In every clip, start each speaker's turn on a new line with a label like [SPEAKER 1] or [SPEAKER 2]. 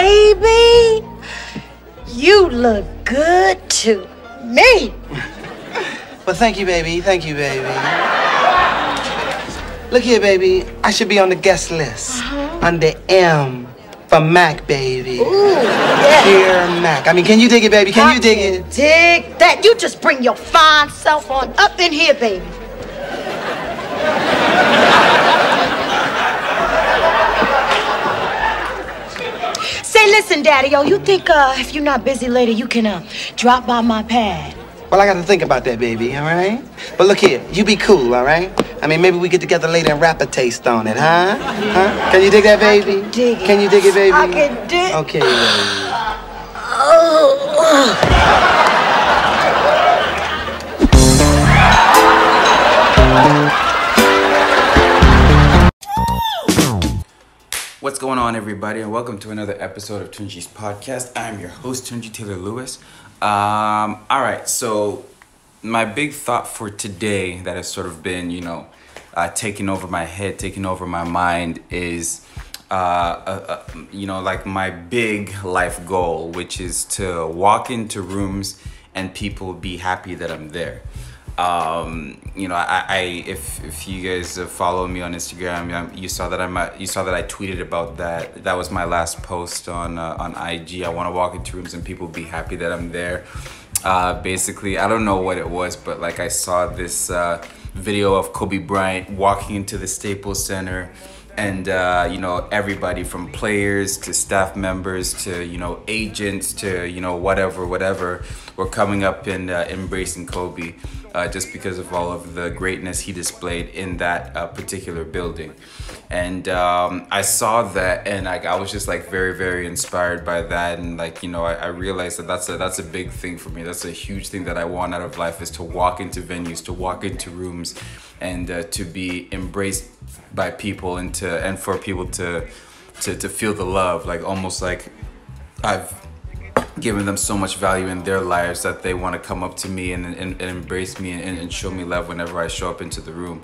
[SPEAKER 1] baby, you look good to me.
[SPEAKER 2] Well, thank you, baby. Thank you, baby. Look here, baby. I should be on the guest list uh-huh. under M for Mac, baby.
[SPEAKER 1] Ooh, yeah.
[SPEAKER 2] Dear Mac. I mean, can you dig it, baby? Can
[SPEAKER 1] I
[SPEAKER 2] you dig
[SPEAKER 1] can
[SPEAKER 2] it?
[SPEAKER 1] Dig that. You just bring your fine self on up in here, baby. Say, listen, Daddy, oh, you think uh, if you're not busy later, you can uh, drop by my pad?
[SPEAKER 2] Well, I got to think about that, baby, all right? But look here, you be cool, all right? I mean, maybe we get together later and rap a taste on it, huh? Huh? Can you dig that, baby?
[SPEAKER 1] dig it.
[SPEAKER 2] Can you dig it, baby?
[SPEAKER 1] I can dig-
[SPEAKER 2] Okay, baby.
[SPEAKER 1] Oh.
[SPEAKER 3] What's going on, everybody, and welcome to another episode of Tunji's podcast. I'm your host, Tunji Taylor Lewis. Um, all right, so my big thought for today that has sort of been, you know, uh, taking over my head, taking over my mind is, uh, uh, uh, you know, like my big life goal, which is to walk into rooms and people be happy that I'm there um, you know, I, I if if you guys follow me on Instagram, you saw that I'm uh, you saw that I tweeted about that. That was my last post on uh, on IG. I want to walk into rooms and people be happy that I'm there. Uh, basically, I don't know what it was, but like I saw this uh, video of Kobe Bryant walking into the Staples Center and uh, you know everybody from players to staff members to you know agents to you know whatever whatever were coming up and uh, embracing Kobe uh, just because of all of the greatness he displayed in that uh, particular building. And um, I saw that and like I was just like very very inspired by that. And like you know I, I realized that that's a that's a big thing for me. That's a huge thing that I want out of life is to walk into venues to walk into rooms and uh, to be embraced by people and to and for people to to to feel the love. Like almost like I've given them so much value in their lives that they want to come up to me and, and, and embrace me and, and show me love whenever I show up into the room.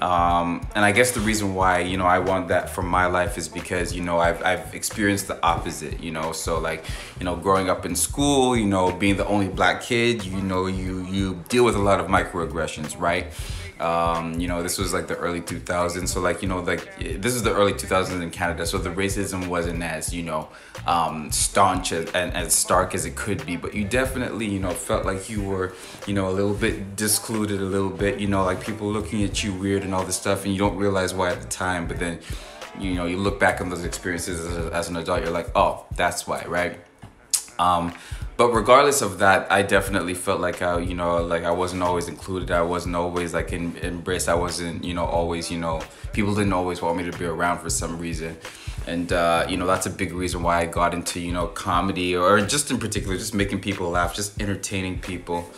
[SPEAKER 3] Um, and I guess the reason why, you know, I want that from my life is because, you know, I've, I've experienced the opposite, you know, so like, you know, growing up in school, you know, being the only black kid, you know, you, you deal with a lot of microaggressions, right? Um, you know this was like the early 2000s so like you know like this is the early 2000s in canada so the racism wasn't as you know um, staunch as, and as stark as it could be but you definitely you know felt like you were you know a little bit discluded a little bit you know like people looking at you weird and all this stuff and you don't realize why at the time but then you know you look back on those experiences as, as an adult you're like oh that's why right? Um, but regardless of that, I definitely felt like I, you know, like I wasn't always included. I wasn't always like in, embraced. I wasn't, you know, always, you know, people didn't always want me to be around for some reason. And, uh, you know, that's a big reason why I got into, you know, comedy or just in particular, just making people laugh, just entertaining people.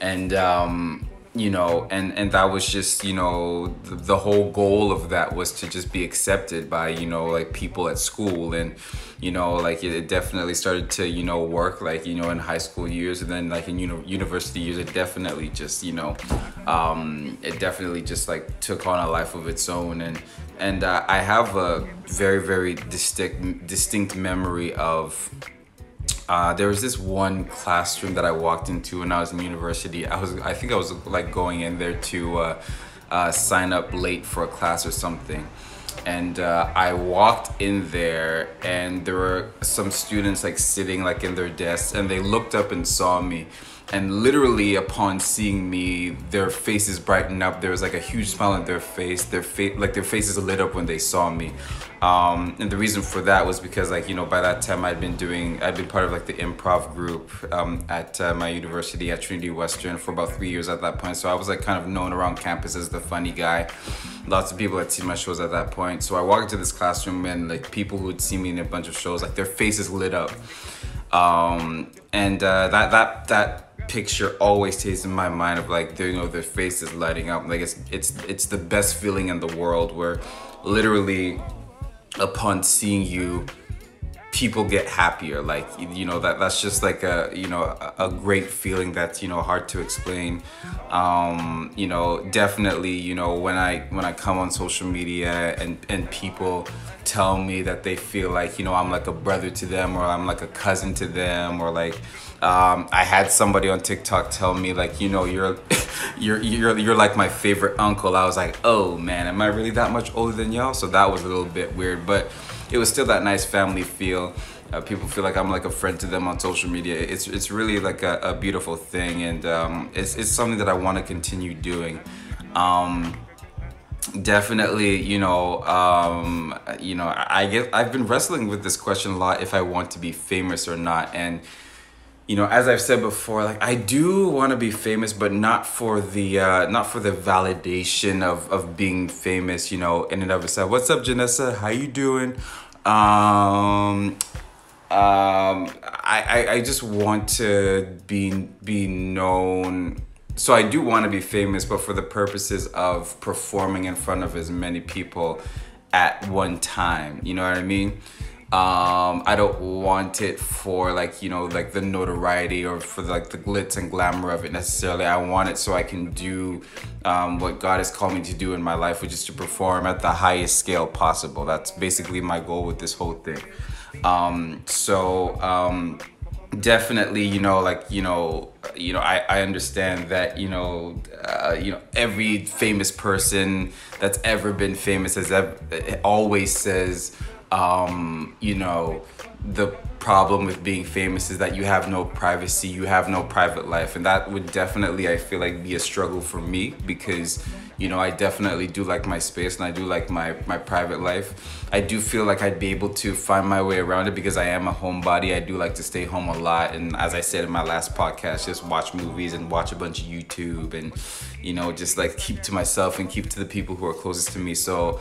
[SPEAKER 3] And, um, you know and and that was just you know the, the, whole goal of that was to just be accepted by you know like people at school. And you know like it, it definitely started to you know work like you know in high school years. And then like in uni- university years it definitely just you know um it definitely just like took on a life of its own. And and uh, i have a very very distinct distinct memory of uh, there was this one classroom that I walked into when I was in university. I was, I think I was like going in there to uh, uh, sign up late for a class or something. And uh, I walked in there, and there were some students like sitting like in their desks, and they looked up and saw me. And literally upon seeing me their faces brightened up. There was like a huge smile on their face. Their face like their faces lit up when they saw me. Um, and the reason for that was because like you know by that time i'd been doing i'd been part of like the improv group um, at uh, my university at trinity western for about three years at that point. So i was like kind of known around campus as the funny guy lots of people had seen my shows at that point. So i walked into this classroom and like people who had seen me in a bunch of shows like their faces lit up. Um, and uh, that that that picture always stays in my mind of like you know their faces lighting up. Like it's it's it's the best feeling in the world where literally upon seeing you people get happier like you know that that's just like a you know a, great feeling that's you know hard to explain um you know definitely you know when i when i come on social media and and people tell me that they feel like you know i'm like a brother to them or i'm like a cousin to them or like um, I had somebody on TikTok tell me like, you know, you're, you're, you're, you're like my favorite uncle. I was like, oh man, am I really that much older than y'all? So that was a little bit weird, but it was still that nice family feel. Uh, people feel like I'm like a friend to them on social media. It's it's really like a, a beautiful thing, and um, it's it's something that I want to continue doing. Um, definitely, you know, um, you know, I get I've been wrestling with this question a lot if I want to be famous or not, and you know, as I've said before, like I do want to be famous, but not for the uh, not for the validation of of being famous. You know, in and of itself. What's up, Janessa? How you doing? Um, um, I, I I just want to be be known. So I do want to be famous, but for the purposes of performing in front of as many people at one time. You know what I mean? Um, I don't want it for like you know like the notoriety or for like the glitz and glamour of it necessarily. I want it so I can do um, what God has called me to do in my life, which is to perform at the highest scale possible. That's basically my goal with this whole thing. Um, so um, definitely, you know, like you know, you know, I, I understand that you know, uh, you know, every famous person that's ever been famous has ever, always says um, you know, the problem with being famous is that you have no privacy, you have no private life. And that would definitely, I feel like, be a struggle for me because, you know, I definitely do like my space and I do like my, my private life. I do feel like I'd be able to find my way around it because I am a homebody. I do like to stay home a lot. And as I said in my last podcast, just watch movies and watch a bunch of YouTube and, you know, just like keep to myself and keep to the people who are closest to me. So,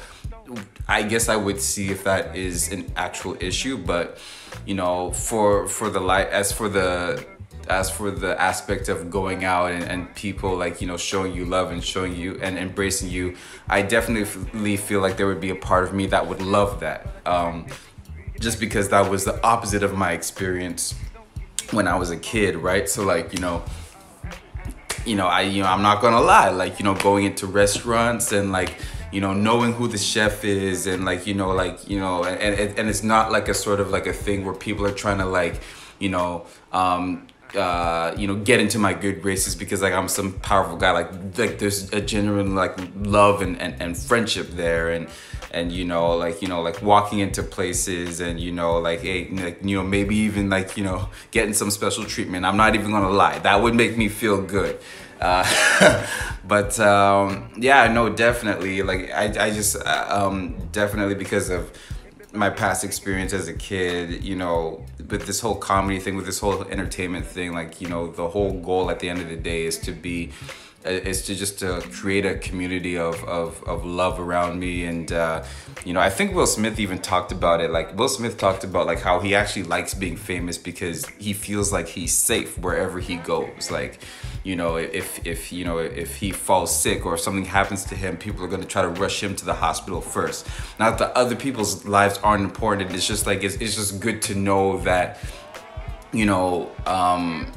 [SPEAKER 3] I guess I would see if that is an actual issue, but you know, for for the light as for the as for the aspect of going out and, and people like you know showing you love and showing you and embracing you i definitely feel like there would be a part of me that would love that um, just because that was the opposite of my experience when i was a kid right? So like you know you know i you know i'm not gonna lie like you know going into restaurants and like you know knowing who the chef is and like you know like you know and and, and it's not like a sort of like a thing where people are trying to like you know um uh, you know, get into my good graces because like I'm some powerful guy. Like like there's a genuine like love and, and, and friendship there and and you know like you know like walking into places and you know like hey like you know maybe even like you know getting some special treatment. I'm not even gonna lie. That would make me feel good. Uh, but um, yeah, no, definitely. Like I, I just uh, um, definitely because of my past experience as a kid, you know, with this whole comedy thing, with this whole entertainment thing, like you know, the whole goal at the end of the day is to be is to just to create a community of, of, of love around me. And uh, you know i think will smith even talked about it. Like will smith talked about like how he actually likes being famous because he feels like he's safe wherever he goes. Like you know if if you know if he falls sick or something happens to him people are going to try to rush him to the hospital first. Not that other people's lives aren't important. It's just like it's, it's just good to know that you know um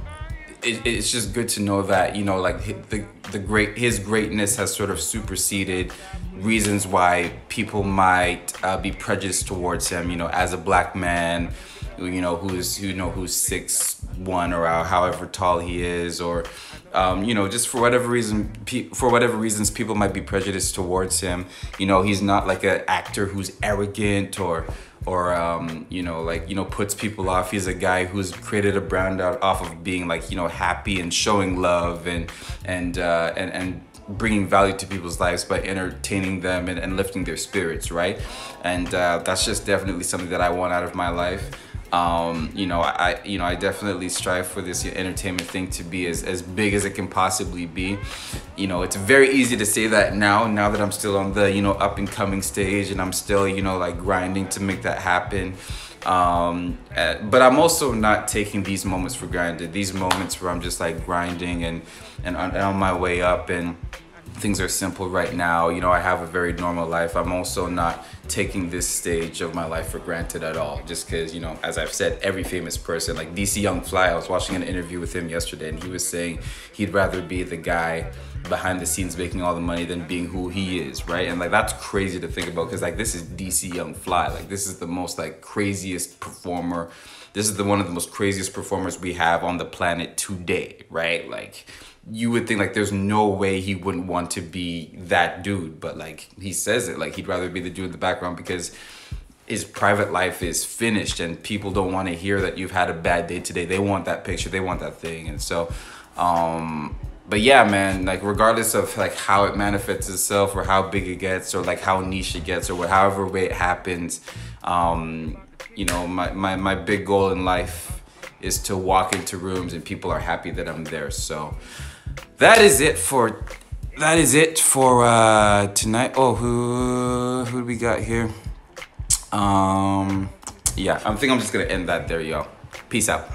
[SPEAKER 3] it, it's just good to know that you know like the the great his greatness has sort of superseded reasons why people might uh, be prejudiced towards him you know as a black man you know who's you know who's six one or however tall he is or um, you know just for whatever reason pe- for whatever reasons people might be prejudiced towards him. You know he's not like an actor who's arrogant or or um, you know like you know puts people off. He's a guy who's created a brand out off of being like you know happy and showing love and and uh, and, and bringing value to people's lives by entertaining them and, and lifting their spirits right? And uh, that's just definitely something that i want out of my life um, you know, I you know I definitely strive for this entertainment thing to be as, as big as it can possibly be. You know, it's very easy to say that now, now that I'm still on the, you know, up and coming stage and I'm still, you know, like grinding to make that happen. Um, uh, but I'm also not taking these moments for granted. These moments where I'm just like grinding and, and and on my way up and things are simple right now. You know, I have a very normal life. I'm also not taking this stage of my life for granted at all. Just because, you know, as I've said, every famous person, like DC Young Fly, I was watching an interview with him yesterday and he was saying he'd rather be the guy behind the scenes making all the money than being who he is, right? And like that's crazy to think about because like this is DC Young Fly. Like this is the most like craziest performer. This is the one of the most craziest performers we have on the planet today, right? Like you would think like there's no way he wouldn't want to be that dude, but like he says it like he'd rather be the dude in the background because his private life is finished and people don't want to hear that you've had a bad day today. They want that picture, they want that thing. And so um but yeah, man, like regardless of like how it manifests itself or how big it gets or like how niche it gets or however way it happens, um, you know, my, my, my big goal in life is to walk into rooms and people are happy that I'm there. So that is it for that is it for uh tonight. Oh, who who we got here? Um yeah, I think I'm just gonna end that there, y'all. Peace out.